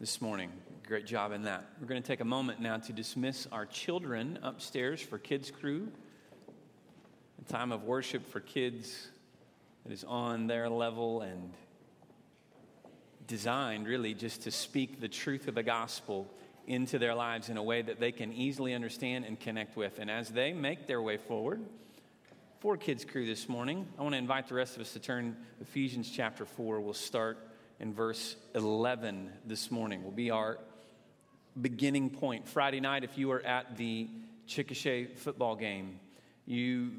this morning. Great job in that. We're going to take a moment now to dismiss our children upstairs for Kids Crew. A time of worship for kids that is on their level and designed really just to speak the truth of the gospel into their lives in a way that they can easily understand and connect with. And as they make their way forward, for Kids Crew this morning, I want to invite the rest of us to turn Ephesians chapter 4. We'll start in verse 11 this morning, will be our beginning point. Friday night, if you were at the Chickasha football game, you,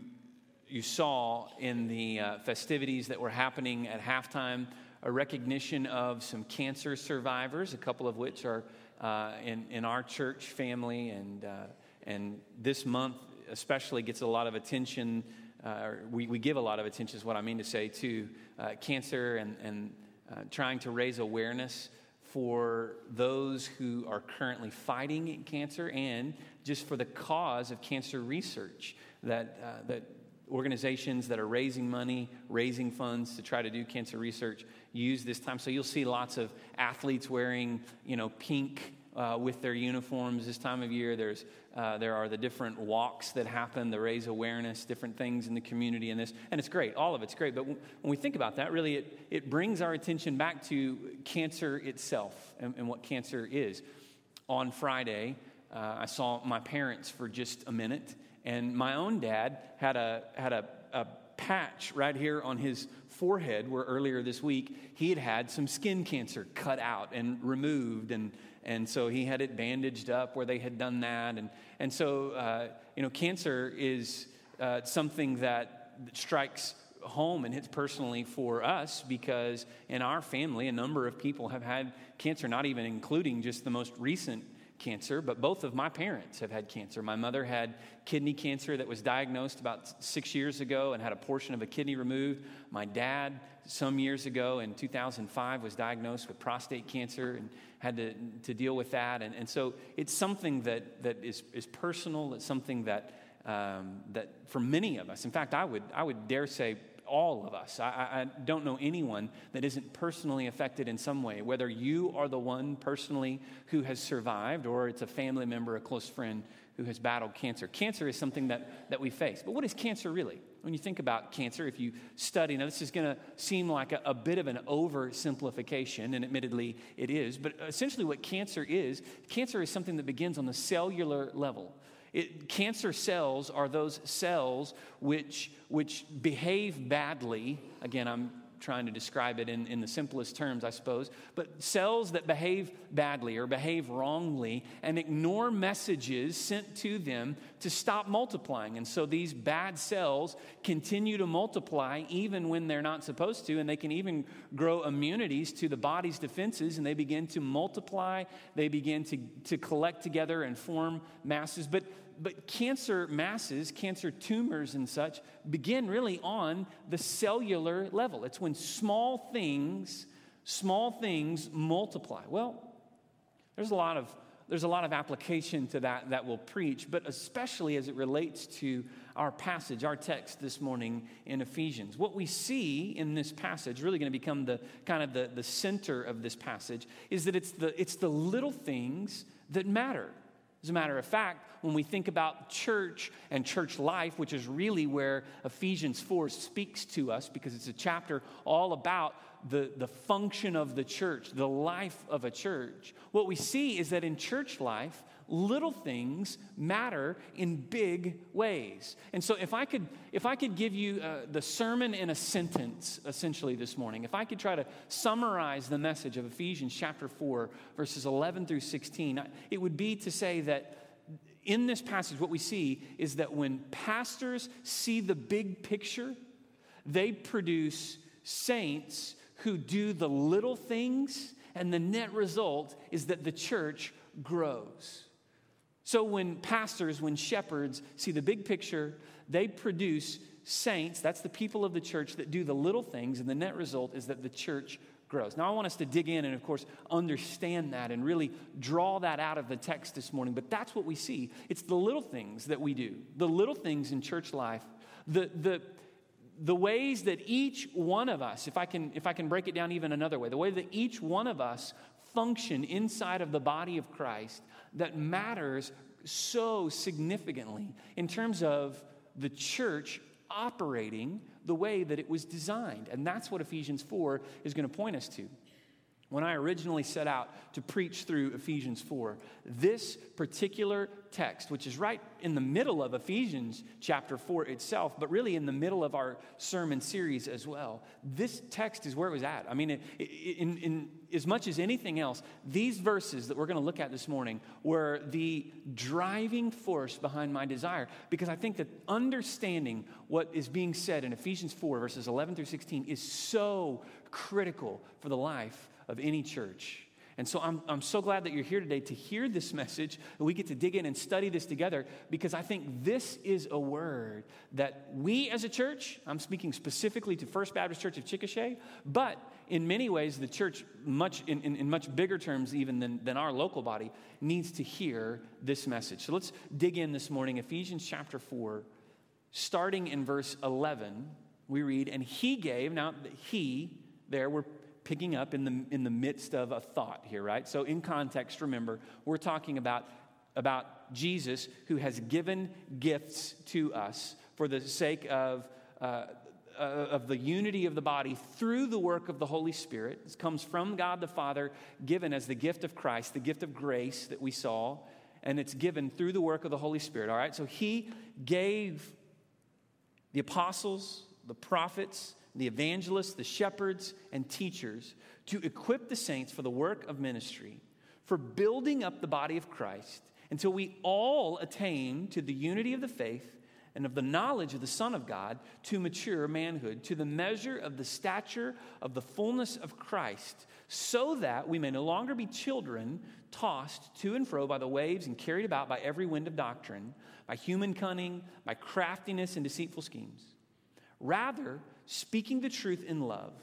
you saw in the uh, festivities that were happening at halftime a recognition of some cancer survivors, a couple of which are uh, in, in our church family. And, uh, and this month, especially, gets a lot of attention. Uh, we, we give a lot of attention, is what I mean to say, to uh, cancer and, and uh, trying to raise awareness for those who are currently fighting cancer and just for the cause of cancer research that, uh, that organizations that are raising money, raising funds to try to do cancer research use this time. So you'll see lots of athletes wearing, you know, pink uh, with their uniforms this time of year. There's, uh, there are the different walks that happen to raise awareness, different things in the community, and this, and it's great. All of it's great. But when we think about that, really, it, it brings our attention back to cancer itself and, and what cancer is. On Friday, uh, I saw my parents for just a minute, and my own dad had a had a, a patch right here on his forehead where earlier this week he had had some skin cancer cut out and removed and and so he had it bandaged up where they had done that. And, and so, uh, you know, cancer is uh, something that strikes home and hits personally for us because in our family, a number of people have had cancer, not even including just the most recent cancer, but both of my parents have had cancer. My mother had kidney cancer that was diagnosed about six years ago and had a portion of a kidney removed. My dad, some years ago in 2005, was diagnosed with prostate cancer and had to, to deal with that. And, and so it's something that, that is, is personal, it's something that, um, that for many of us, in fact, I would, I would dare say all of us. I, I, don't know anyone that isn't personally affected in some way, whether you are the one personally who has survived or it's a family member, a close friend who has battled cancer. Cancer is something that, that we face. But what is cancer really? When you think about cancer, if you study, now this is going to seem like a, a bit of an oversimplification, and admittedly it is, but essentially what cancer is cancer is something that begins on the cellular level. It, cancer cells are those cells which, which behave badly. Again, I'm trying to describe it in, in the simplest terms, I suppose. But cells that behave badly or behave wrongly and ignore messages sent to them to stop multiplying. And so these bad cells continue to multiply even when they're not supposed to, and they can even grow immunities to the body's defenses, and they begin to multiply, they begin to, to collect together and form masses. But but cancer masses, cancer tumors and such, begin really on the cellular level. It's when small things, small things multiply. Well, there's a lot of there's a lot of application to that that we'll preach, but especially as it relates to our passage, our text this morning in Ephesians. What we see in this passage, really going to become the kind of the, the center of this passage, is that it's the, it's the little things that matter. As a matter of fact, when we think about church and church life, which is really where Ephesians 4 speaks to us, because it's a chapter all about the, the function of the church, the life of a church, what we see is that in church life, little things matter in big ways. And so if I could if I could give you uh, the sermon in a sentence essentially this morning, if I could try to summarize the message of Ephesians chapter 4 verses 11 through 16, it would be to say that in this passage what we see is that when pastors see the big picture, they produce saints who do the little things and the net result is that the church grows. So when pastors, when shepherds see the big picture, they produce saints, that's the people of the church that do the little things, and the net result is that the church grows. Now, I want us to dig in and, of course, understand that and really draw that out of the text this morning. But that's what we see. It's the little things that we do, the little things in church life, the, the, the ways that each one of us, if I, can, if I can break it down even another way, the way that each one of us function inside of the body of Christ that matters so significantly in terms of the church operating the way that it was designed. And that's what Ephesians 4 is going to point us to. When I originally set out to preach through Ephesians 4, this particular text, which is right in the middle of Ephesians chapter 4 itself, but really in the middle of our sermon series as well, this text is where it was at. I mean, in, in as much as anything else, these verses that we're going to look at this morning were the driving force behind my desire because I think that understanding what is being said in Ephesians 4, verses 11 through 16, is so critical for the life of any church. And so I'm, I'm so glad that you're here today to hear this message, and we get to dig in and study this together because I think this is a word that we as a church, I'm speaking specifically to First Baptist Church of Chickasha, but in many ways, the church, much in, in, in much bigger terms even than, than our local body, needs to hear this message. So let's dig in this morning, Ephesians chapter 4, starting in verse 11. We read, And he gave, now he, there, we're picking up in the, in the midst of a thought here, right? So, in context, remember, we're talking about, about Jesus who has given gifts to us for the sake of, uh, uh, of the unity of the body through the work of the Holy Spirit. This comes from God the Father, given as the gift of Christ, the gift of grace that we saw, and it's given through the work of the Holy Spirit, all right? So, He gave the apostles, the prophets, the evangelists, the shepherds, and teachers to equip the saints for the work of ministry, for building up the body of Christ until we all attain to the unity of the faith and of the knowledge of the Son of God to mature manhood, to the measure of the stature of the fullness of Christ, so that we may no longer be children tossed to and fro by the waves and carried about by every wind of doctrine, by human cunning, by craftiness and deceitful schemes. Rather, speaking the truth in love,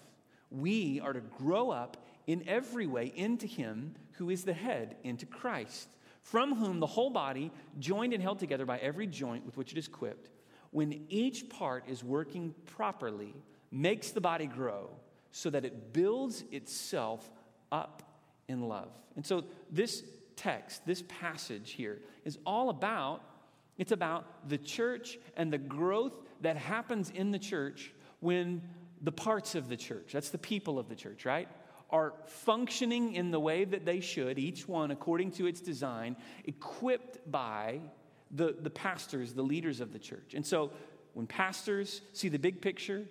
we are to grow up in every way into Him who is the head, into Christ, from whom the whole body, joined and held together by every joint with which it is equipped, when each part is working properly, makes the body grow so that it builds itself up in love. And so this text, this passage here, is all about it's about the church and the growth that happens in the church when the parts of the church, that's the people of the church, right, are functioning in the way that they should, each one according to its design, equipped by the, the pastors, the leaders of the church. And so when pastors see the big picture,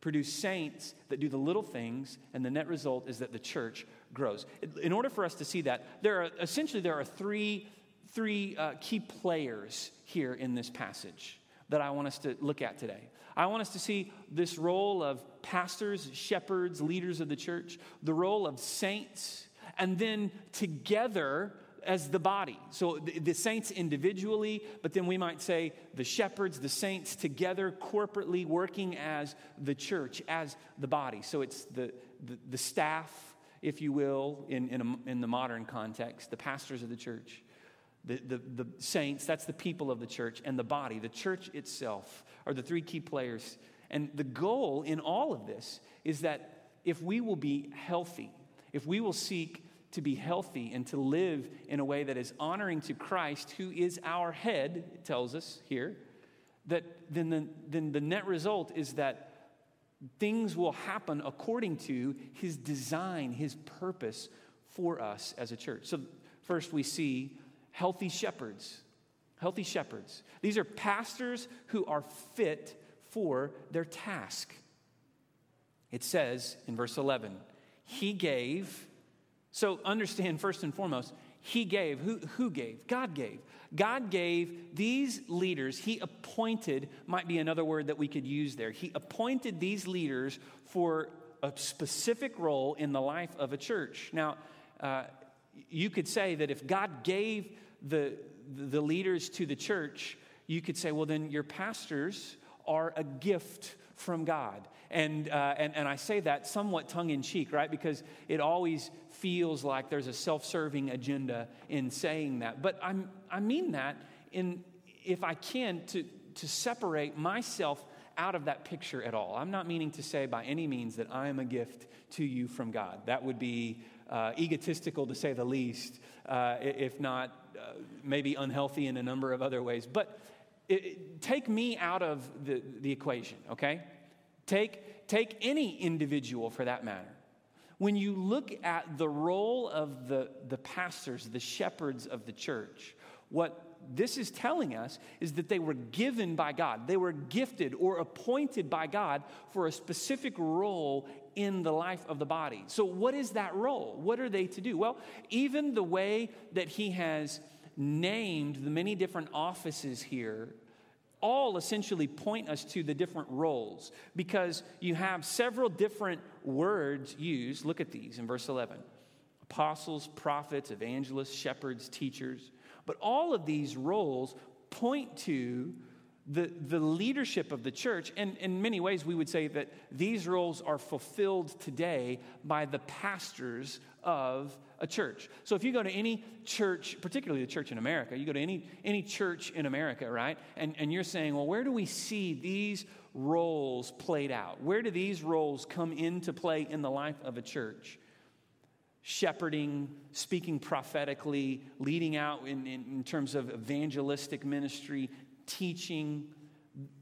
produce saints that do the little things, and the net result is that the church grows. In order for us to see that, there are essentially there are three, three uh, key players here in this passage that I want us to look at today. I want us to see this role of pastors, shepherds, leaders of the church, the role of saints, and then together as the body. So the, saints individually, but then we might say the shepherds, the saints together corporately working as the church, as the body. So it's the, the, the staff, if you will, in, in, a, in the modern context, the pastors of the church. The, the, the saints, that's the people of the church, and the body, the church itself, are the three key players. And the goal in all of this is that if we will be healthy, if we will seek to be healthy and to live in a way that is honoring to Christ, who is our head, it tells us here, that then the, then the net result is that things will happen according to his design, his purpose for us as a church. So, first we see healthy shepherds. Healthy shepherds. These are pastors who are fit for their task. It says in verse 11, He gave. So understand first and foremost, He gave. Who, who gave? God gave. God gave these leaders, He appointed, might be another word that we could use there. He appointed these leaders for a specific role in the life of a church. Now, uh, you could say that if God gave the, the leaders to the church, you could say, well, then your pastors are a gift from God. And, uh, and, and I say that somewhat tongue in cheek, right? Because it always feels like there's a self serving agenda in saying that. But I'm, I mean that in, if I can, to, to separate myself out of that picture at all. I'm not meaning to say by any means that I am a gift to you from God. That would be uh, egotistical to say the least, uh, if not uh, maybe unhealthy in a number of other ways. But it, take me out of the, the equation, okay? Take, take any individual for that matter. When you look at the role of the, the pastors, the shepherds of the church, what this is telling us is that they were given by God. They were gifted or appointed by God for a specific role in the life of the body. So, what is that role? What are they to do? Well, even the way that He has named the many different offices here all essentially point us to the different roles because you have several different words used. Look at these in verse 11 apostles, prophets, evangelists, shepherds, teachers. But all of these roles point to the, the leadership of the church. And in many ways, we would say that these roles are fulfilled today by the pastors of a church. So if you go to any church, particularly the church in America, you go to any, any church in America, right? And, and you're saying, well, where do we see these roles played out? Where do these roles come into play in the life of a church? shepherding, speaking prophetically, leading out in, in, in, terms of evangelistic ministry, teaching.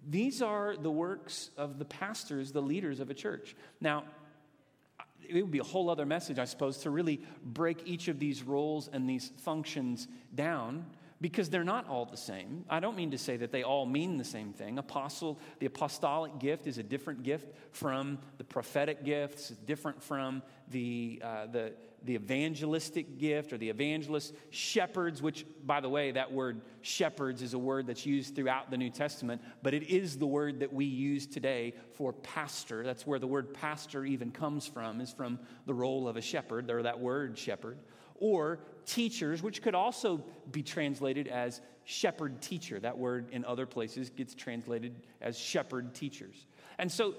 These are the works of the pastors, the leaders of a church. Now, it would be a whole other message, I suppose, to really break each of these roles and these functions down because they're not all the same. I don't mean to say that they all mean the same thing. Apostle, the apostolic gift is a different gift from the prophetic gifts, different from the, uh, the, the evangelistic gift or the evangelist, shepherds, which, by the way, that word shepherds is a word that's used throughout the New Testament, but it is the word that we use today for pastor. That's where the word pastor even comes from, is from the role of a shepherd, or that word shepherd. Or teachers, which could also be translated as shepherd teacher. That word in other places gets translated as shepherd teachers. And so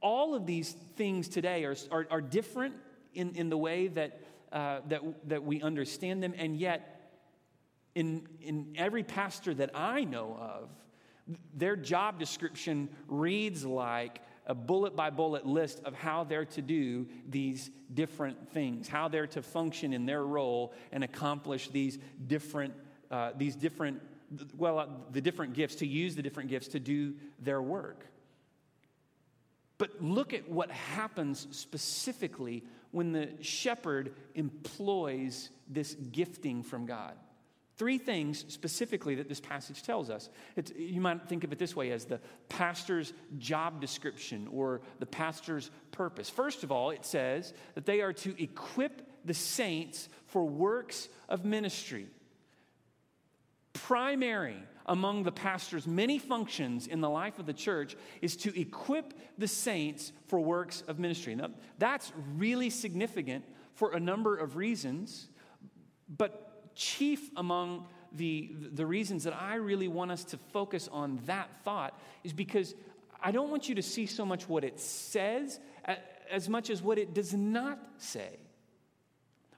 all of these things today are, are, are different in, in the way that, uh, that, that we understand them, and yet, in, in every pastor that I know of, their job description reads like a bullet by bullet list of how they're to do these different things, how they're to function in their role and accomplish these different, uh, these different, well, uh, the different gifts, to use the different gifts to do their work. But look at what happens specifically when the shepherd employs this gifting from God. Three things specifically that this passage tells us. It's, you might think of it this way as the pastor's job description or the pastor's purpose. First of all, it says that they are to equip the saints for works of ministry. Primary among the pastor's many functions in the life of the church is to equip the saints for works of ministry. Now, that's really significant for a number of reasons, but chief among the, the reasons that I really want us to focus on that thought is because I don't want you to see so much what it says as much as what it does not say.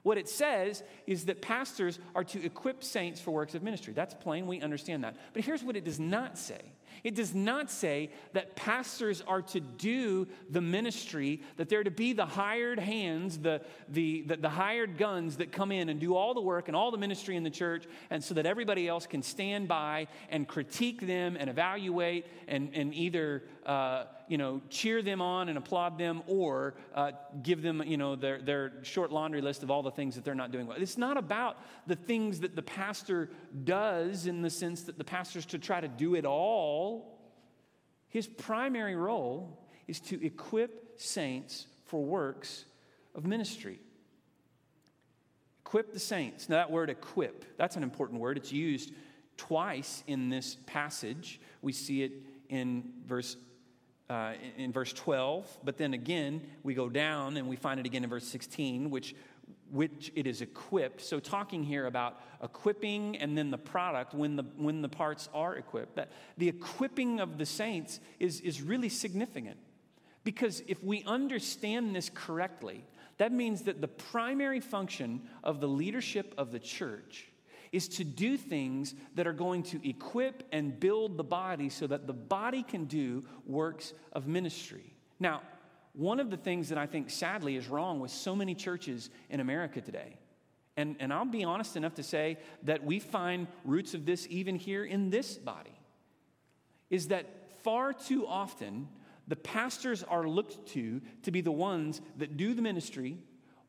What it says is that pastors are to equip saints for works of ministry. That's plain, we understand that. But here's what it does not say it does not say that pastors are to do the ministry, that they're to be the hired hands, the, the, the, the, hired guns that come in and do all the work and all the ministry in the church, and so that everybody else can stand by and critique them and evaluate and, and either uh, you know, cheer them on and applaud them or uh, give them, you know, their, their short laundry list of all the things that they're not doing well. It's not about the things that the pastor does in the sense that the pastor's to try to do it all. His primary role is to equip saints for works of ministry. Equip the saints. Now, that word equip, that's an important word. It's used twice in this passage. We see it in verse uh, in, in verse 12, but then again, we go down and we find it again in verse 16, which, which it is equipped. So, talking here about equipping and then the product when the, when the parts are equipped. That the equipping of the saints is, is really significant because if we understand this correctly, that means that the primary function of the leadership of the church is to do things that are going to equip and build the body so that the body can do works of ministry. Now, one of the things that I think sadly is wrong with so many churches in America today, and, and I'll be honest enough to say that we find roots of this even here in this body, is that far too often the pastors are looked to to be the ones that do the ministry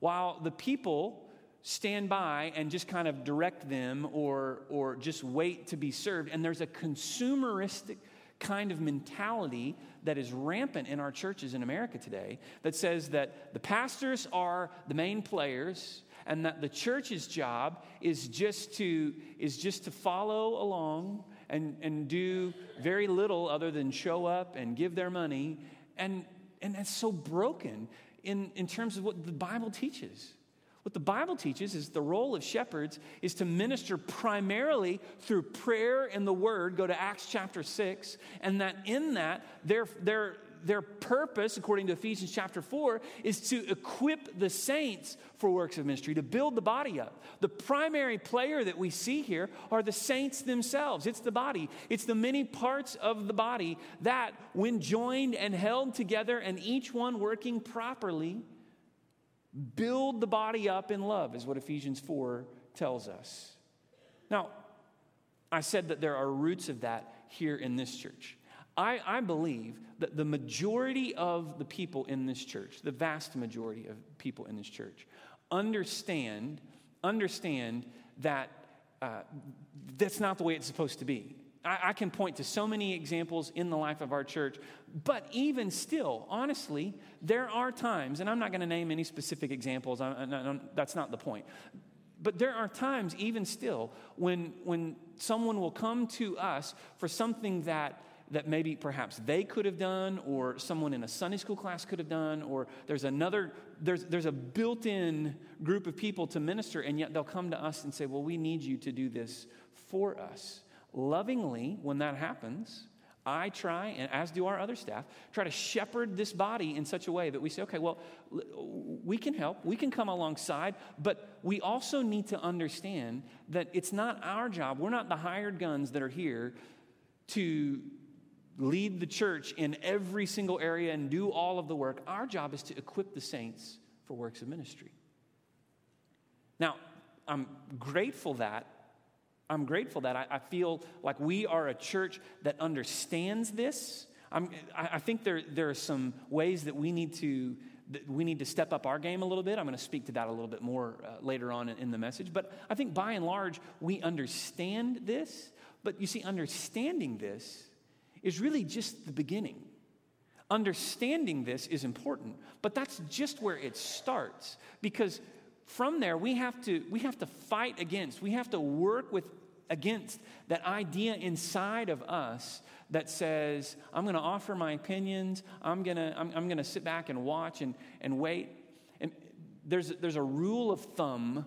while the people stand by and just kind of direct them or, or just wait to be served. And there's a consumeristic kind of mentality that is rampant in our churches in America today that says that the pastors are the main players and that the church's job is just to, is just to follow along and, and do very little other than show up and give their money. And, and that's so broken in, in terms of what the Bible teaches. What the Bible teaches is the role of shepherds is to minister primarily through prayer and the word. Go to Acts chapter 6. And that in that, their, their, their purpose, according to Ephesians chapter 4, is to equip the saints for works of ministry, to build the body up. The primary player that we see here are the saints themselves. It's the body, it's the many parts of the body that, when joined and held together and each one working properly, Build the body up in love, is what Ephesians 4 tells us. Now, I said that there are roots of that here in this church. I, I, believe that the majority of the people in this church, the vast majority of people in this church, understand, understand that uh, that's not the way it's supposed to be. I, I can point to so many examples in the life of our church, but even still, honestly, there are times, and I'm not going to name any specific examples, I, I, that's not the point. But there are times, even still, when, when someone will come to us for something that that maybe perhaps they could have done or someone in a sunday school class could have done or there's another there's, there's a built-in group of people to minister and yet they'll come to us and say well we need you to do this for us lovingly, when that happens, I try, and as do our other staff, try to shepherd this body in such a way that we say, okay, well, we can help, we can come alongside, but we also need to understand that it's not our job. We're not the hired guns that are here to lead the church in every single area and do all of the work. Our job is to equip the saints for works of ministry. Now, I'm grateful that I'm grateful that I, I, feel like we are a church that understands this. I'm, I, think there, there are some ways that we need to we need to step up our game a little bit. I'm going to speak to that a little bit more uh, later on in, in the message. But I think by and large, we understand this. But you see, understanding this is really just the beginning. Understanding this is important, but that's just where it starts because from there we have to we have to fight against we have to work with against that idea inside of us that says i'm going to offer my opinions i'm going to I'm, I'm going to sit back and watch and, and wait. And there's, there's a rule of thumb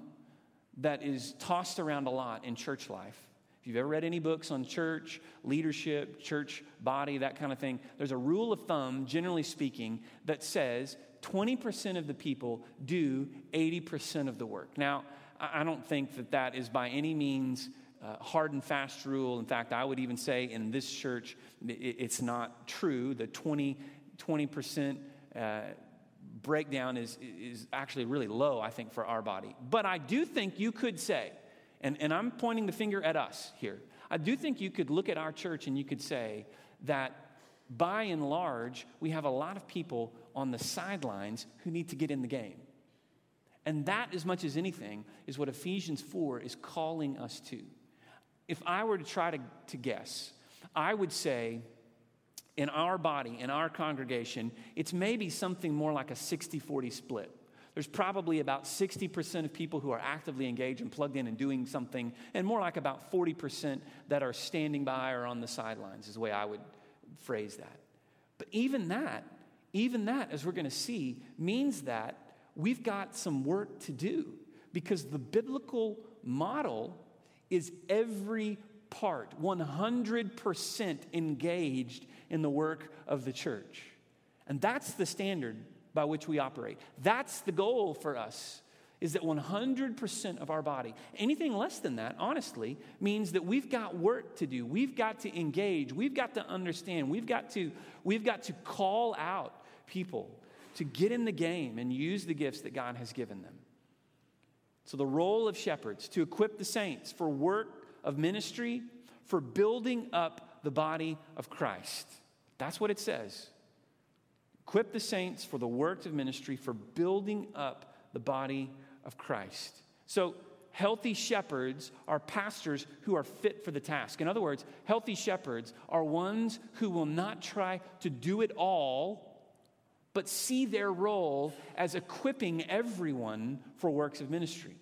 that is tossed around a lot in church life. If you've ever read any books on church leadership church body that kind of thing there's a rule of thumb generally speaking that says 20% of the people do 80% of the work. Now, I don't think that that is by any means uh, hard and fast rule. In fact, I would even say in this church, it's not true. The 20, 20% uh, breakdown is, is actually really low, I think, for our body. But I do think you could say, and, and I'm pointing the finger at us here, I do think you could look at our church and you could say that by and large, we have a lot of people on the sidelines who need to get in the game. And that, as much as anything, is what Ephesians 4 is calling us to. If I were to try to, to guess, I would say in our body, in our congregation, it's maybe something more like a 60 40 split. There's probably about 60% of people who are actively engaged and plugged in and doing something, and more like about 40% that are standing by or on the sidelines, is the way I would phrase that. But even that even that, as we're going to see, means that we've got some work to do because the biblical model is every part, 100% engaged in the work of the church. And that's the standard by which we operate. That's the goal for us is that 100% of our body, anything less than that, honestly, means that we've got work to do. We've got to engage. We've got to understand. We've got to, we've got to call out people to get in the game and use the gifts that God has given them. So, the role of shepherds to equip the saints for work of ministry, for building up the body of Christ. That's what it says. Equip the saints for the work of ministry, for building up the body of Christ. So, healthy shepherds are pastors who are fit for the task. In other words, healthy shepherds are ones who will not try to do it all, but see their role as equipping everyone for works of ministry.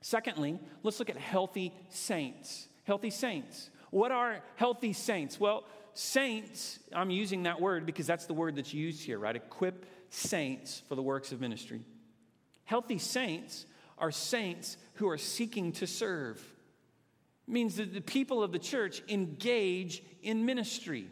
Secondly, let's look at healthy saints. Healthy saints. What are healthy saints? Well, saints, I'm using that word because that's the word that's used here, right? Equip saints for the works of ministry. Healthy saints are saints who are seeking to serve. It means that the people of the church engage in ministry.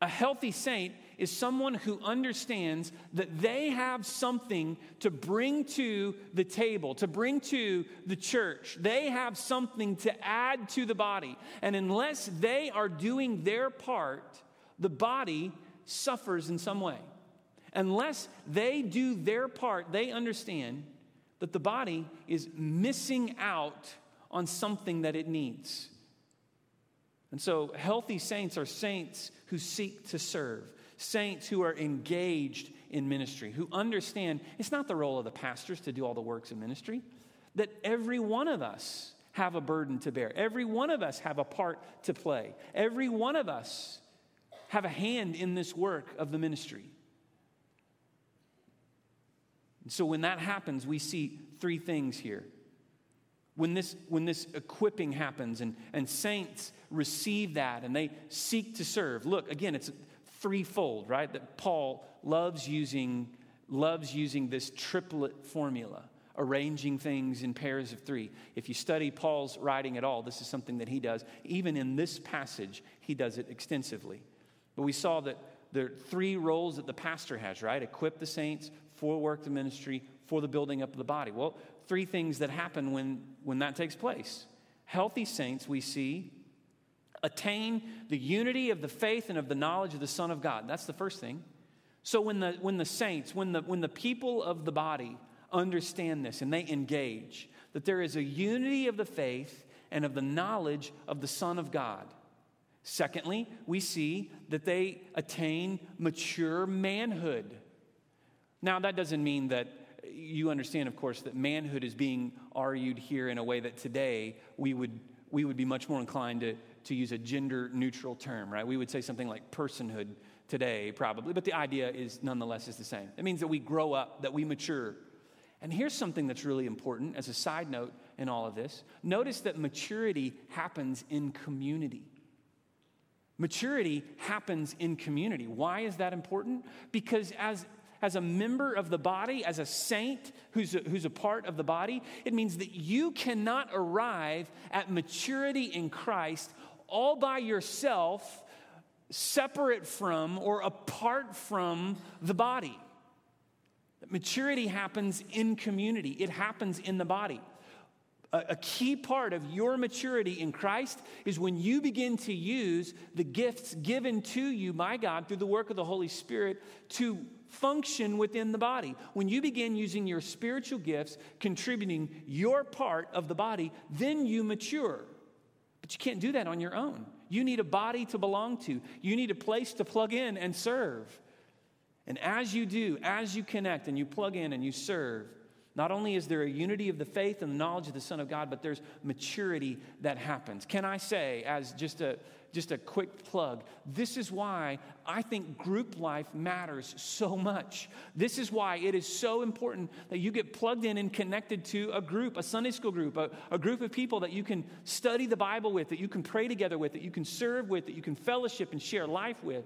A healthy saint is someone who understands that they have something to bring to the table, to bring to the church. They have something to add to the body. And unless they are doing their part, the body suffers in some way. Unless they do their part, they understand that the body is missing out on something that it needs. And so, healthy saints are saints who seek to serve, saints who are engaged in ministry, who understand it's not the role of the pastors to do all the works of ministry, that every one of us have a burden to bear. Every one of us have a part to play. Every one of us have a hand in this work of the ministry. And so when that happens, we see three things here. When this, when this equipping happens and, and saints receive that and they seek to serve, look, again, it's threefold, right? That Paul loves using, loves using this triplet formula, arranging things in pairs of three. If you study Paul's writing at all, this is something that he does. Even in this passage, he does it extensively. But we saw that there are three roles that the pastor has, right? Equip the saints for work of ministry, for the building up of the body. Well, three things that happen when, when that takes place. Healthy saints, we see, attain the unity of the faith and of the knowledge of the Son of God. That's the first thing. So when the, when the saints, when the, when the people of the body understand this and they engage, that there is a unity of the faith and of the knowledge of the Son of God. Secondly, we see that they attain mature manhood. Now, that doesn't mean that you understand, of course, that manhood is being argued here in a way that today we would, we would be much more inclined to, to use a gender neutral term, right? We would say something like personhood today, probably, but the idea is nonetheless is the same. It means that we grow up, that we mature. And here's something that's really important as a side note in all of this. Notice that maturity happens in community. Maturity happens in community. Why is that important? Because as as a member of the body, as a saint who's a, who's a part of the body, it means that you cannot arrive at maturity in Christ all by yourself, separate from or apart from the body. Maturity happens in community, it happens in the body. A, key part of your maturity in Christ is when you begin to use the gifts given to you by God through the work of the Holy Spirit to function within the body. When you begin using your spiritual gifts, contributing your part of the body, then you mature. You can't do that on your own. You need a body to belong to, you need a place to plug in and serve. And as you do, as you connect and you plug in and you serve, not only is there a unity of the faith and the knowledge of the Son of God, but there's maturity that happens. Can I say, as just a just a quick plug. This is why I think group life matters so much. This is why it is so important that you get plugged in and connected to a group, a Sunday school group, a, a group of people that you can study the Bible with, that you can pray together with, that you can serve with, that you can fellowship and share life with.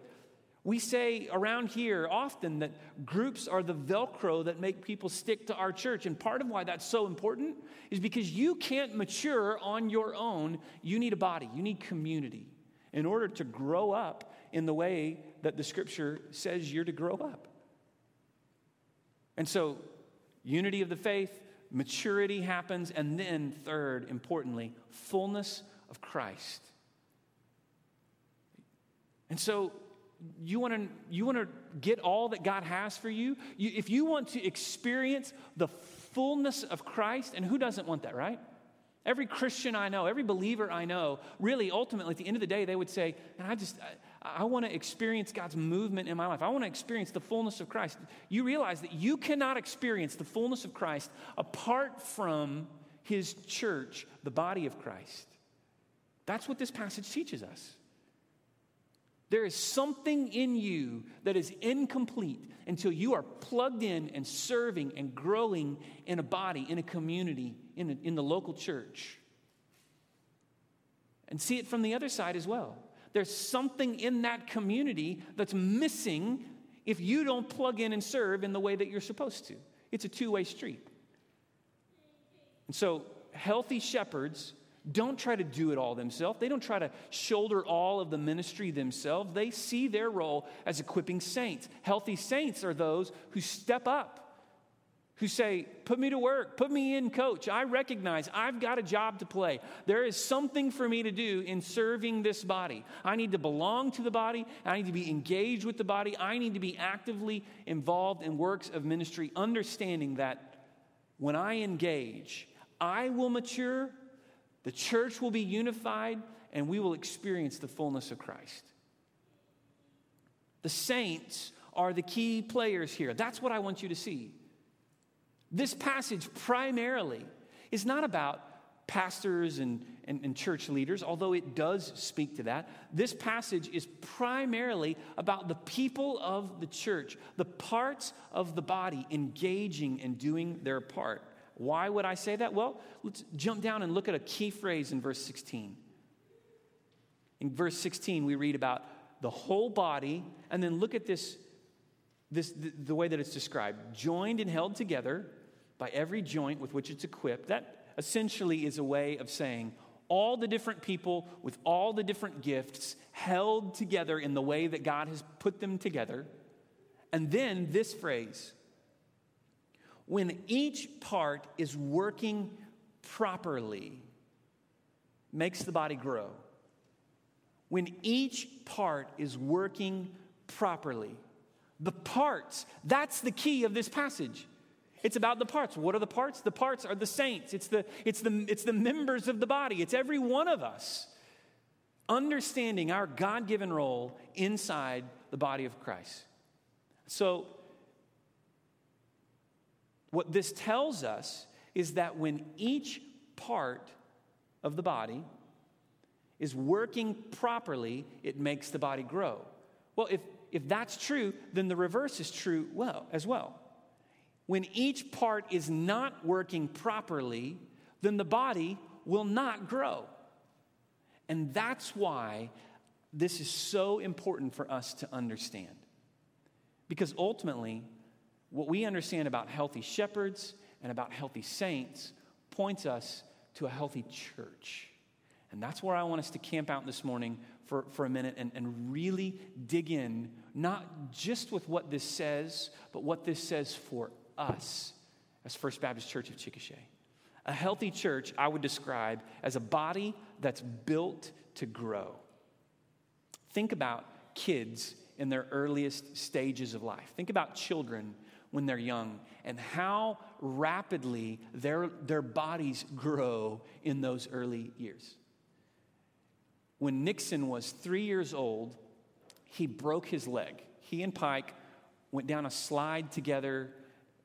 We say around here often that groups are the Velcro that make people stick to our church. And part of why that's so important is because you can't mature on your own. You need a body, you need community in order to grow up in the way that the scripture says you're to grow up. And so, unity of the faith, maturity happens, and then, third, importantly, fullness of Christ. And so, you want to you want to get all that God has for you? you? If you want to experience the fullness of Christ, and who doesn't want that, right? Every Christian I know, every believer I know, really, ultimately, at the end of the day, they would say, and I just, I, I want to experience God's movement in my life. I want to experience the fullness of Christ. You realize that you cannot experience the fullness of Christ apart from his church, the body of Christ. That's what this passage teaches us. There is something in you that is incomplete until you are plugged in and serving and growing in a body, in a community, in, a, in the local church. And see it from the other side as well. There's something in that community that's missing if you don't plug in and serve in the way that you're supposed to. It's a two way street. And so, healthy shepherds don't try to do it all themselves. They don't try to shoulder all of the ministry themselves. They see their role as equipping saints. Healthy saints are those who step up, who say, Put me to work, put me in, coach. I recognize I've got a job to play. There is something for me to do in serving this body. I need to belong to the body, I need to be engaged with the body, I need to be actively involved in works of ministry, understanding that when I engage, I will mature the church will be unified and we will experience the fullness of Christ. The saints are the key players here. That's what I want you to see. This passage primarily is not about pastors and, and, and, church leaders, although it does speak to that. This passage is primarily about the people of the church, the parts of the body engaging and doing their part. Why would I say that? Well, let's jump down and look at a key phrase in verse 16. In verse 16, we read about the whole body, and then look at this, this the, the way that it's described joined and held together by every joint with which it's equipped. That essentially is a way of saying all the different people with all the different gifts held together in the way that God has put them together. And then this phrase when each part is working properly, makes the body grow. When each part is working properly, the parts, that's the key of this passage. It's about the parts. What are the parts? The parts are the saints. It's the, it's the, it's the members of the body. It's every one of us understanding our God given role inside the body of Christ. So what this tells us is that when each part of the body is working properly, it makes the body grow. Well, if, if that's true, then the reverse is true well as well. When each part is not working properly, then the body will not grow. And that's why this is so important for us to understand. Because ultimately, what we understand about healthy shepherds and about healthy saints points us to a healthy church. And that's where I want us to camp out this morning for, for a minute and, and really dig in, not just with what this says, but what this says for us as First Baptist Church of Chickasha. A healthy church, I would describe as a body that's built to grow. Think about kids in their earliest stages of life. Think about children when they're young and how rapidly their, their bodies grow in those early years. When Nixon was three years old, he broke his leg. He and Pike went down a slide together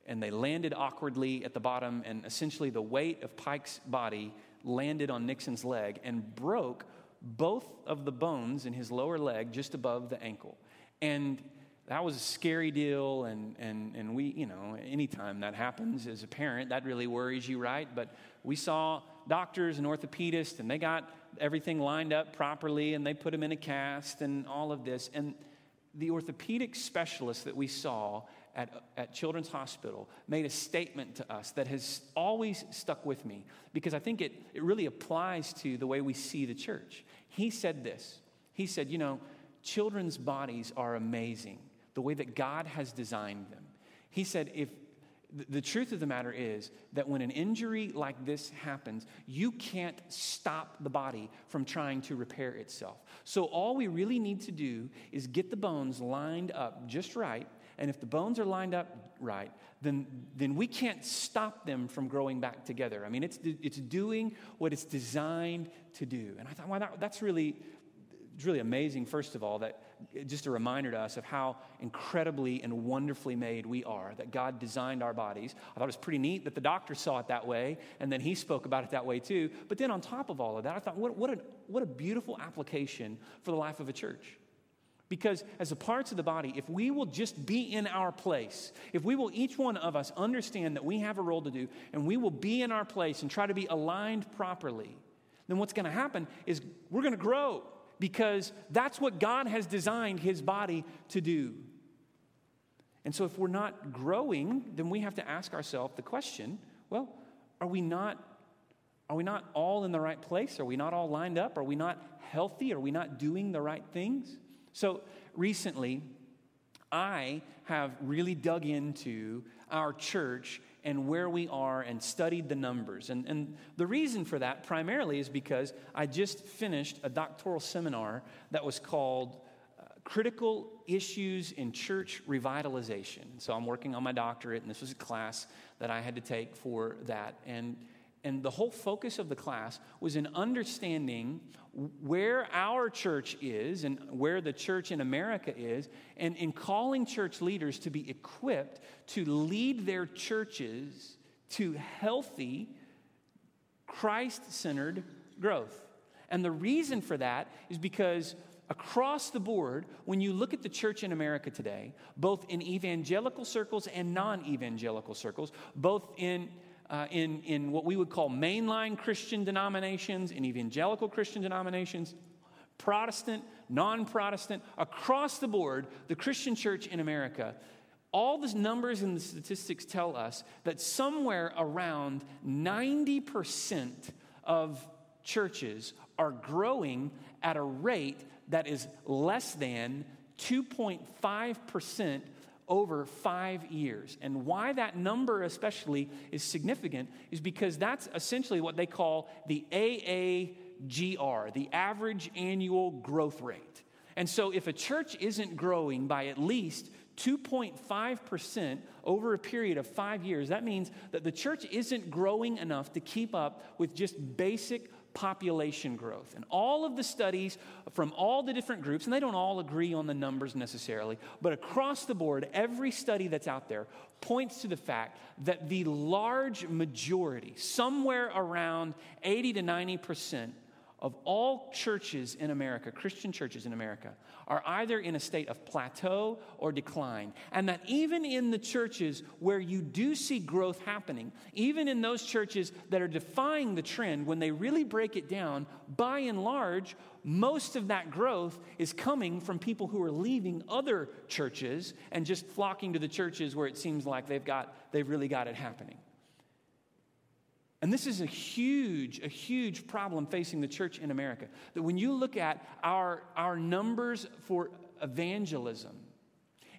and they landed awkwardly at the bottom, and essentially the weight of Pike's body landed on Nixon's leg and broke both of the bones in his lower leg just above the ankle. And that was a scary deal and, and, and we you know anytime that happens as a parent that really worries you right? But we saw doctors and orthopedists and they got everything lined up properly and they put him in a cast and all of this. And the orthopedic specialist that we saw at, at children's hospital made a statement to us that has always stuck with me because i think it, it really applies to the way we see the church. He said this. He said you know children's bodies are amazing the way that God has designed them. He said, if the truth of the matter is that when an injury like this happens, you can't stop the body from trying to repair itself. So, all we really need to do is get the bones lined up just right. And if the bones are lined up right, then, then we can't stop them from growing back together. I mean, it's, it's doing what it's designed to do. And I thought, well, that, that's really, really amazing, first of all, that just a reminder to us of how incredibly and wonderfully made we are, that God designed our bodies. I thought it was pretty neat that the doctor saw it that way, and then he spoke about it that way too. But then on top of all of that, I thought, what, what, a, what a beautiful application for the life of a church. Because as the parts of the body, if we will just be in our place, if we will each one of us understand that we have a role to do, and we will be in our place and try to be aligned properly, then what's going to happen is we're going to grow because that's what God has designed his body to do. And so if we're not growing, then we have to ask ourselves the question, well, are we not are we not all in the right place? Are we not all lined up? Are we not healthy? Are we not doing the right things? So recently, I have really dug into our church and where we are and studied the numbers. And, and the reason for that primarily is because I just finished a doctoral seminar that was called uh, Critical Issues in Church Revitalization. So I'm working on my doctorate, and this was a class that I had to take for that. And and the whole focus of the class was in understanding where our church is and where the church in America is, and in calling church leaders to be equipped to lead their churches to healthy, Christ centered growth. And the reason for that is because across the board, when you look at the church in America today, both in evangelical circles and non evangelical circles, both in uh, in, in what we would call mainline Christian denominations, in evangelical Christian denominations, Protestant, non Protestant, across the board, the Christian church in America, all the numbers and the statistics tell us that somewhere around 90% of churches are growing at a rate that is less than 2.5% over five years. And why that number, especially, is significant is because that's essentially what they call the AAGR, the average annual growth rate. And so, if a church isn't growing by at least 2.5% over a period of five years, that means that the church isn't growing enough to keep up with just basic population growth. And all of the studies from all the different groups, and they don't all agree on the numbers necessarily, but across the board, every study that's out there points to the fact that the large majority, somewhere around 80 to 90 percent, of all churches in America, Christian churches in America, are either in a state of plateau or decline. And that even in the churches where you do see growth happening, even in those churches that are defying the trend, when they really break it down, by and large, most of that growth is coming from people who are leaving other churches and just flocking to the churches where it seems like they've got they've really got it happening. And this is a huge, a huge problem facing the church in America. That when you look at our, our numbers for evangelism,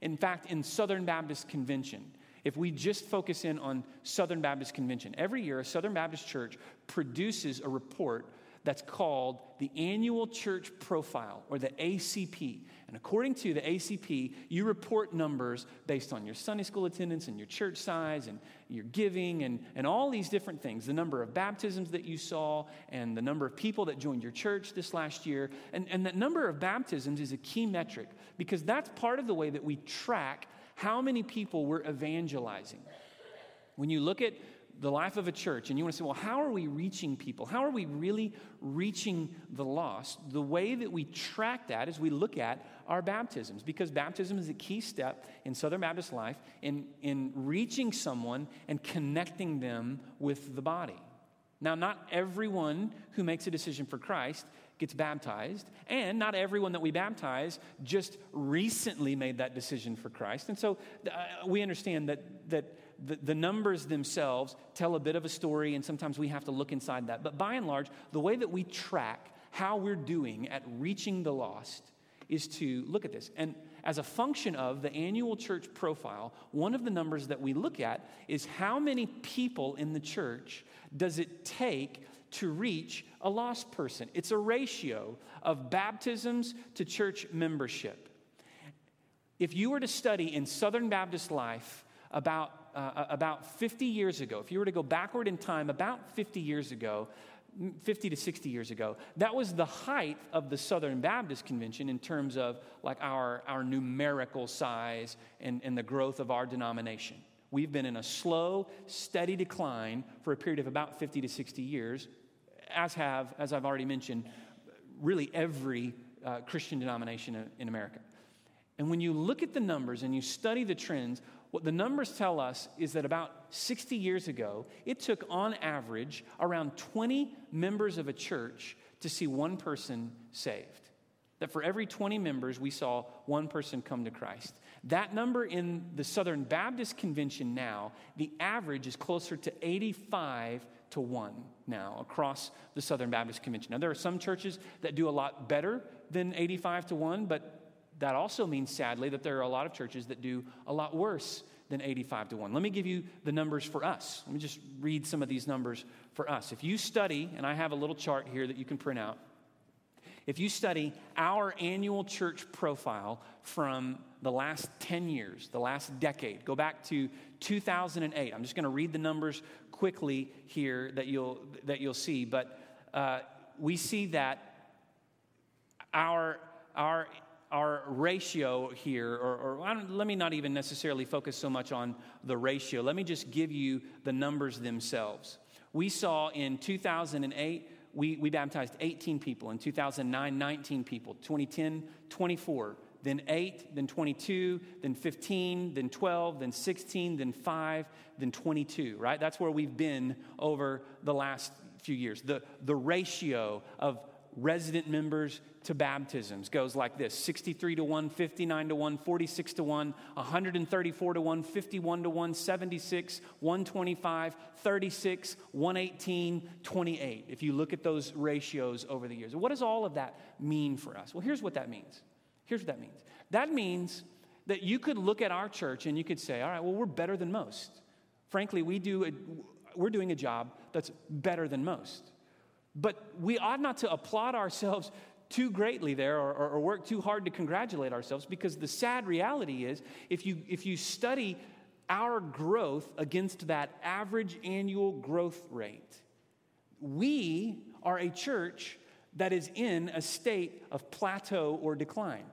in fact, in Southern Baptist Convention, if we just focus in on Southern Baptist Convention, every year a Southern Baptist church produces a report that's called the Annual Church Profile, or the ACP. And according to the ACP, you report numbers based on your Sunday school attendance and your church size and your giving and, and all these different things the number of baptisms that you saw and the number of people that joined your church this last year. And, and that number of baptisms is a key metric because that's part of the way that we track how many people we're evangelizing. When you look at the life of a church and you want to say, well, how are we reaching people? How are we really reaching the lost? The way that we track that is we look at our baptisms because baptism is a key step in Southern Baptist life in, in reaching someone and connecting them with the body. Now, not everyone who makes a decision for Christ gets baptized, and not everyone that we baptize just recently made that decision for Christ. And so uh, we understand that, that the, the numbers themselves tell a bit of a story, and sometimes we have to look inside that. But by and large, the way that we track how we're doing at reaching the lost is to look at this. And as a function of the annual church profile, one of the numbers that we look at is how many people in the church does it take to reach a lost person? It's a ratio of baptisms to church membership. If you were to study in Southern Baptist life about, uh, about 50 years ago, if you were to go backward in time about 50 years ago, 50 to 60 years ago, that was the height of the Southern Baptist Convention in terms of like our, our numerical size and, and the growth of our denomination. We've been in a slow, steady decline for a period of about 50 to 60 years, as have, as I've already mentioned, really every uh, Christian denomination in America. And when you look at the numbers and you study the trends, what the numbers tell us is that about 60 years ago, it took on average around 20 members of a church to see one person saved. That for every 20 members, we saw one person come to Christ. That number in the Southern Baptist Convention now, the average is closer to 85 to 1 now across the Southern Baptist Convention. Now, there are some churches that do a lot better than 85 to 1, but that also means, sadly, that there are a lot of churches that do a lot worse than 85 to 1. Let me give you the numbers for us. Let me just read some of these numbers for us. If you study, and I have a little chart here that you can print out, if you study our annual church profile from the last 10 years, the last decade, go back to 2008. I'm just going to read the numbers quickly here that you'll, that you'll see, but uh, we see that our, our our ratio here, or, or let me not even necessarily focus so much on the ratio. Let me just give you the numbers themselves. We saw in 2008, we, we baptized 18 people. In 2009, 19 people. 2010, 24. Then 8, then 22, then 15, then 12, then 16, then 5, then 22, right? That's where we've been over the last few years. The, the ratio of resident members to baptisms goes like this 63 to 1, 59 to 1, 46 to 1, 134 to 1, 51 to 1, 76, 125, 36, 118, 28. If you look at those ratios over the years. What does all of that mean for us? Well, here's what that means. Here's what that means. That means that you could look at our church and you could say, all right, well, we're better than most. Frankly, we do a, we're doing a job that's better than most. But we ought not to applaud ourselves too greatly there or, or, or, work too hard to congratulate ourselves because the sad reality is if you, if you study our growth against that average annual growth rate, we are a church that is in a state of plateau or decline.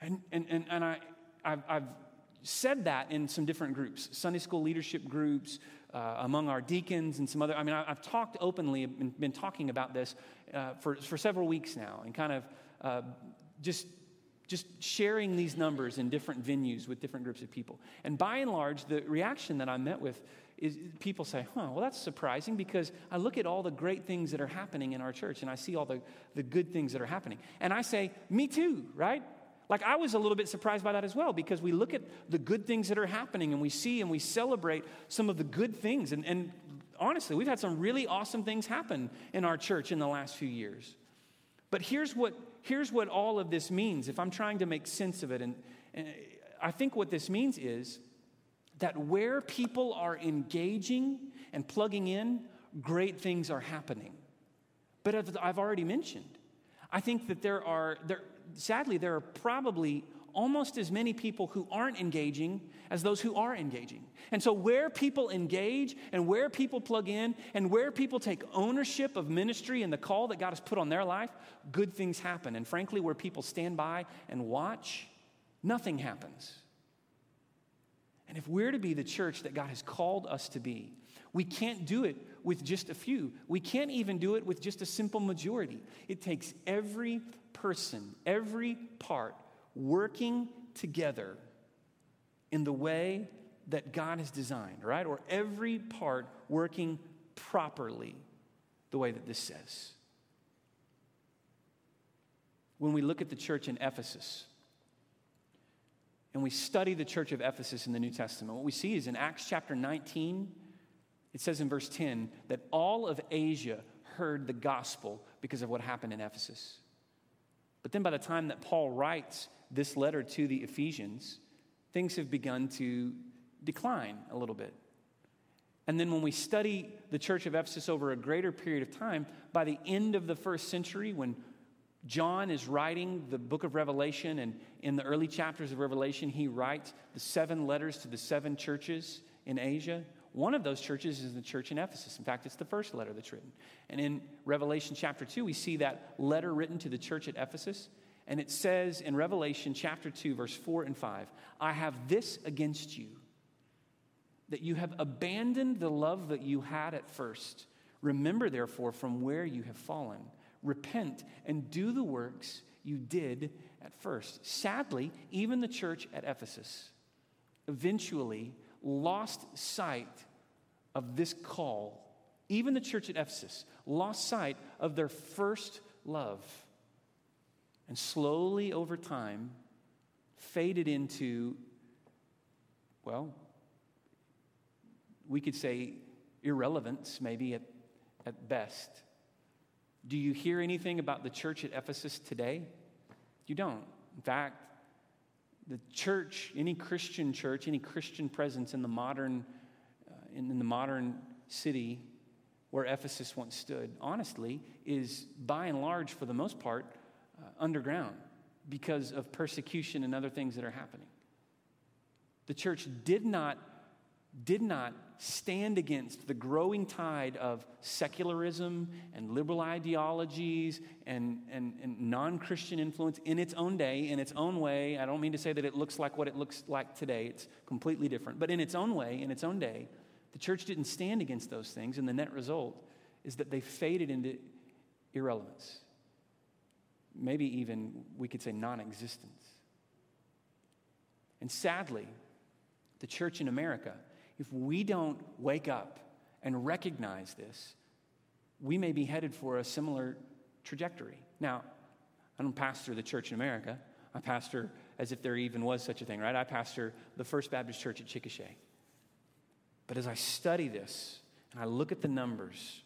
And, and, and, and I, I've, I've said that in some different groups Sunday school leadership groups, uh, among our deacons and some other. I mean, I, have talked openly, been, been talking about this uh, for, for several weeks now, and kind of uh, just just sharing these numbers in different venues with different groups of people. And by and large, the reaction that I met with is people say, huh, well, that's surprising because I look at all the great things that are happening in our church and I see all the, the good things that are happening. And I say, me too, right? Like, I was a little bit surprised by that as well because we look at the good things that are happening and we see and we celebrate some of the good things. And, and honestly, we've had some really awesome things happen in our church in the last few years. But here's what, here's what all of this means if I'm trying to make sense of it. And, and I think what this means is that where people are engaging and plugging in, great things are happening. But I've already mentioned, I think that there are, there, sadly, there are probably almost as many people who aren't engaging as those who are engaging. And so, where people engage and where people plug in and where people take ownership of ministry and the call that God has put on their life, good things happen. And frankly, where people stand by and watch, nothing happens. And if we're to be the church that God has called us to be, we can't do it with just a few. We can't even do it with just a simple majority. It takes every person, every part working together in the way that God has designed, right? Or every part working properly the way that this says. When we look at the church in Ephesus, and we study the church of Ephesus in the New Testament, what we see is in Acts chapter 19, it says in verse 10 that all of Asia heard the gospel because of what happened in Ephesus. But then by the time that Paul writes this letter to the Ephesians, things have begun to decline a little bit. And then when we study the church of Ephesus over a greater period of time, by the end of the first century, when John is writing the book of Revelation, and in the early chapters of Revelation, he writes the seven letters to the seven churches in Asia. One of those churches is the church in Ephesus. In fact, it's the first letter that's written. And in Revelation chapter 2, we see that letter written to the church at Ephesus. And it says in Revelation chapter 2, verse 4 and 5 I have this against you, that you have abandoned the love that you had at first. Remember, therefore, from where you have fallen. Repent and do the works you did at first. Sadly, even the church at Ephesus eventually lost sight of this call. Even the church at Ephesus lost sight of their first love. And slowly over time, faded into, well, we could say irrelevance, maybe at, at best. Do you hear anything about the church at Ephesus today? You don't. In fact, the church, any Christian church, any Christian presence in the modern, uh, in, in the modern city where Ephesus once stood, honestly, is by and large, for the most part, uh, underground because of persecution and other things that are happening. The church did not, did not stand against the growing tide of secularism and liberal ideologies and, and, and non Christian influence in its own day, in its own way. I don't mean to say that it looks like what it looks like today, it's completely different. But in its own way, in its own day, the church didn't stand against those things, and the net result is that they faded into irrelevance. Maybe even we could say non existence. And sadly, the church in America if we don't wake up and recognize this, we may be headed for a similar trajectory. Now, I don't pastor the church in America. I pastor as if there even was such a thing, right? I pastor the First Baptist Church at Chickasha. But as I study this and I look at the numbers,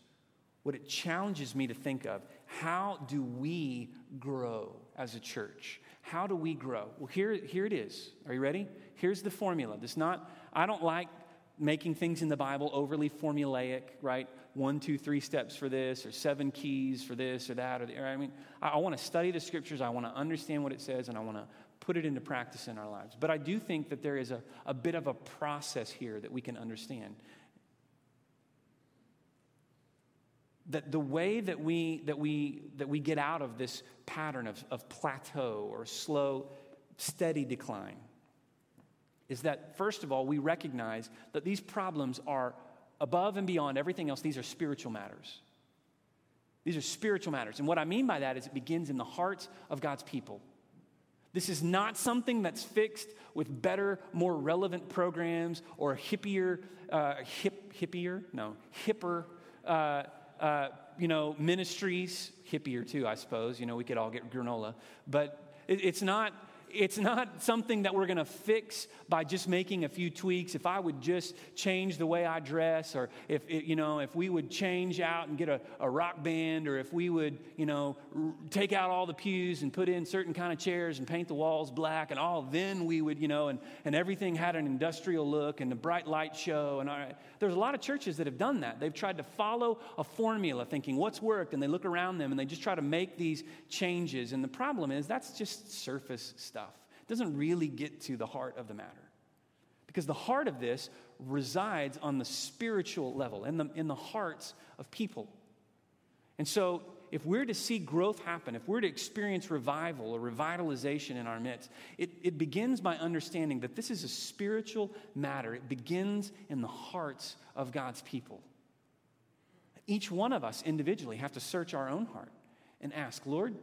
what it challenges me to think of, how do we grow as a church? How do we grow? Well, here, here it is. Are you ready? Here's the formula. This not, I don't like making things in the Bible overly formulaic, right? One, two, three steps for this, or seven keys for this or that, or the, I mean, I, I want to study the scriptures, I want to understand what it says, and I want to put it into practice in our lives. But I do think that there is a, a bit of a process here that we can understand. That the way that we, that we, that we get out of this pattern of, of plateau or slow, steady decline is that, first of all, we recognize that these problems are above and beyond everything else, these are spiritual matters. These are spiritual matters. And what I mean by that is it begins in the hearts of God's people. This is not something that's fixed with better, more relevant programs or hippier, uh, hip, hippier, no, hipper, uh, uh, you know, ministries, hippier too, I suppose. You know, we could all get granola. But it, it's not it's not something that we're going to fix by just making a few tweaks. If I would just change the way I dress, or if, you know, if we would change out and get a, a rock band, or if we would, you know, r- take out all the pews and put in certain kind of chairs and paint the walls black and all, then we would, you know, and, and everything had an industrial look and a bright light show. And all right. There's a lot of churches that have done that. They've tried to follow a formula, thinking what's worked, and they look around them and they just try to make these changes. And the problem is that's just surface stuff. It doesn't really get to the heart of the matter. Because the heart of this resides on the spiritual level, in the, in the hearts of people. And so, if we're to see growth happen, if we're to experience revival or revitalization in our midst, it, it begins by understanding that this is a spiritual matter. It begins in the hearts of God's people. Each one of us individually have to search our own heart and ask, Lord,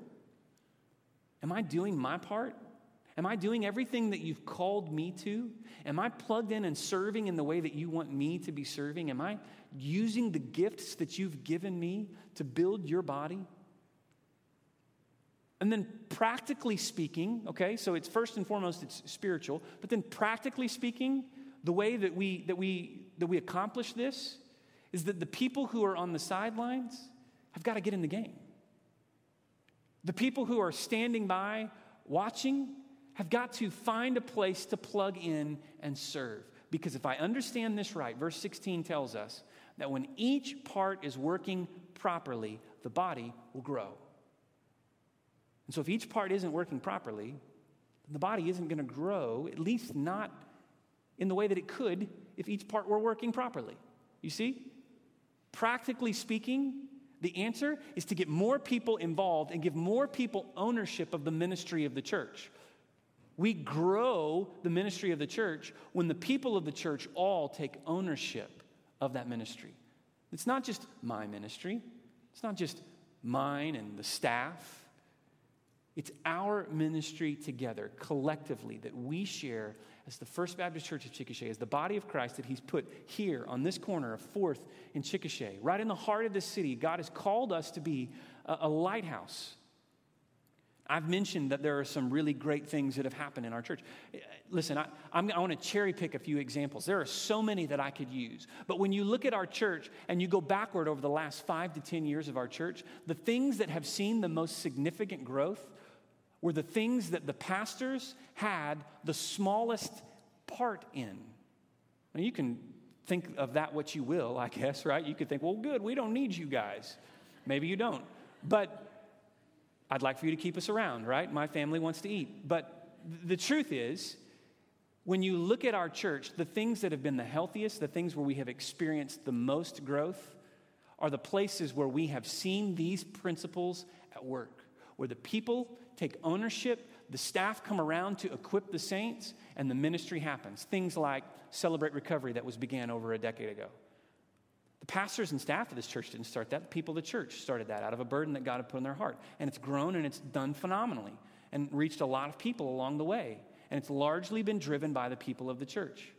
am I doing my part? Am I doing everything that you've called me to? Am I plugged in and serving in the way that you want me to be serving? Am I using the gifts that you've given me to build your body? And then, practically speaking, okay, so it's first and foremost it's spiritual, but then practically speaking, the way that we that we that we accomplish this is that the people who are on the sidelines have got to get in the game. The people who are standing by, watching, have got to find a place to plug in and serve. Because if I understand this right, verse 16 tells us that when each part is working properly, the body will grow. And so if each part isn't working properly, the body isn't going to grow, at least not in the way that it could if each part were working properly. You see? Practically speaking, the answer is to get more people involved and give more people ownership of the ministry of the church. We grow the ministry of the church when the people of the church all take ownership of that ministry. It's not just my ministry, it's not just mine and the staff. It's our ministry together, collectively, that we share as the First Baptist Church of Chickasha, as the body of Christ that He's put here on this corner of Fourth in Chickasha, right in the heart of the city. God has called us to be a, a lighthouse I've mentioned that there are some really great things that have happened in our church. Listen, I, I'm, i want to cherry pick a few examples. There are so many that I could use. But when you look at our church and you go backward over the last five to 10 years of our church, the things that have seen the most significant growth were the things that the pastors had the smallest part in. Now, you can think of that what you will, I guess, right? You could think, well, good, we don't need you guys. Maybe you don't. But I'd like for you to keep us around, right? My family wants to eat. But the truth is, when you look at our church, the things that have been the healthiest, the things where we have experienced the most growth, are the places where we have seen these principles at work, where the people take ownership, the staff come around to equip the saints, and the ministry happens. Things like Celebrate Recovery that was began over a decade ago. The pastors and staff of this church didn't start that. The people of the church started that out of a burden that God had put in their heart. And it's grown and it's done phenomenally and reached a lot of people along the way. And it's largely been driven by the people of the church.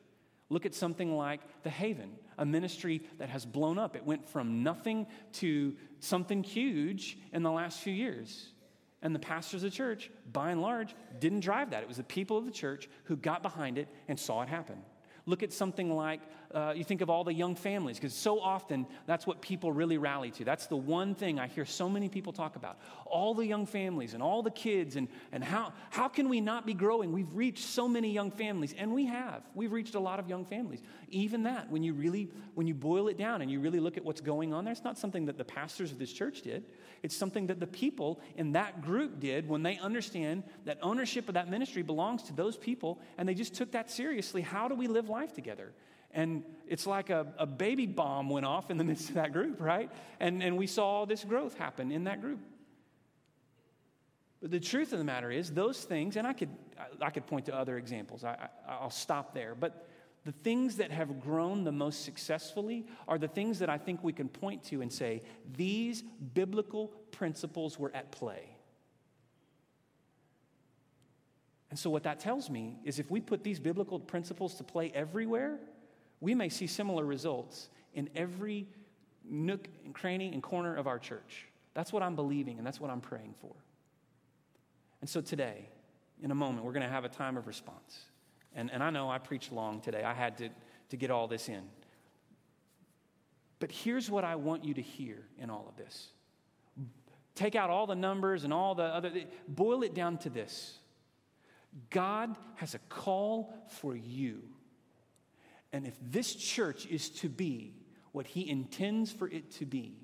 Look at something like The Haven, a ministry that has blown up. It went from nothing to something huge in the last few years. And the pastors of the church, by and large, didn't drive that. It was the people of the church who got behind it and saw it happen. Look at something like uh, you think of all the young families, because so often that's what people really rally to. That's the one thing I hear so many people talk about. All the young families and all the kids, and, and how, how can we not be growing? We've reached so many young families, and we have. We've reached a lot of young families. Even that, when you really, when you boil it down and you really look at what's going on there, it's not something that the pastors of this church did. It's something that the people in that group did when they understand that ownership of that ministry belongs to those people, and they just took that seriously. How do we live life together? And it's like a, a baby bomb went off in the midst of that group, right? And, and we saw all this growth happen in that group. But the truth of the matter is, those things, and I could, I could point to other examples, I, I, I'll stop there. But the things that have grown the most successfully are the things that I think we can point to and say, these biblical principles were at play. And so, what that tells me is if we put these biblical principles to play everywhere, we may see similar results in every nook and cranny and corner of our church. That's what I'm believing and that's what I'm praying for. And so today, in a moment, we're going to have a time of response. And, and I know I preached long today. I had to, to get all this in. But here's what I want you to hear in all of this. Take out all the numbers and all the other, boil it down to this God has a call for you and if this church is to be what he intends for it to be,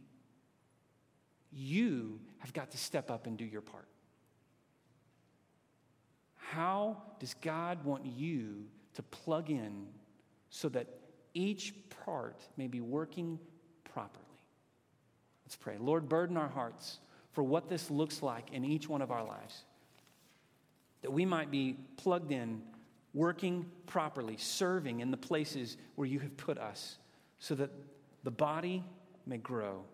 you have got to step up and do your part. How does God want you to plug in so that each part may be working properly? Let's pray. Lord, burden our hearts for what this looks like in each one of our lives, that we might be plugged in working properly, serving in the places where you have put us, so that the body may grow.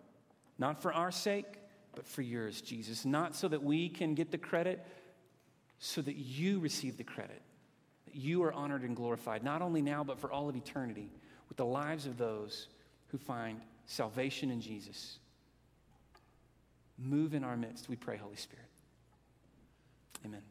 Not for our sake, but for yours, Jesus. Not so that we can get the credit, so that you receive the credit. That you are honored and glorified, not only now, but for all of eternity, with the lives of those who find salvation in Jesus. Move in our midst, we pray, Holy Spirit. Amen.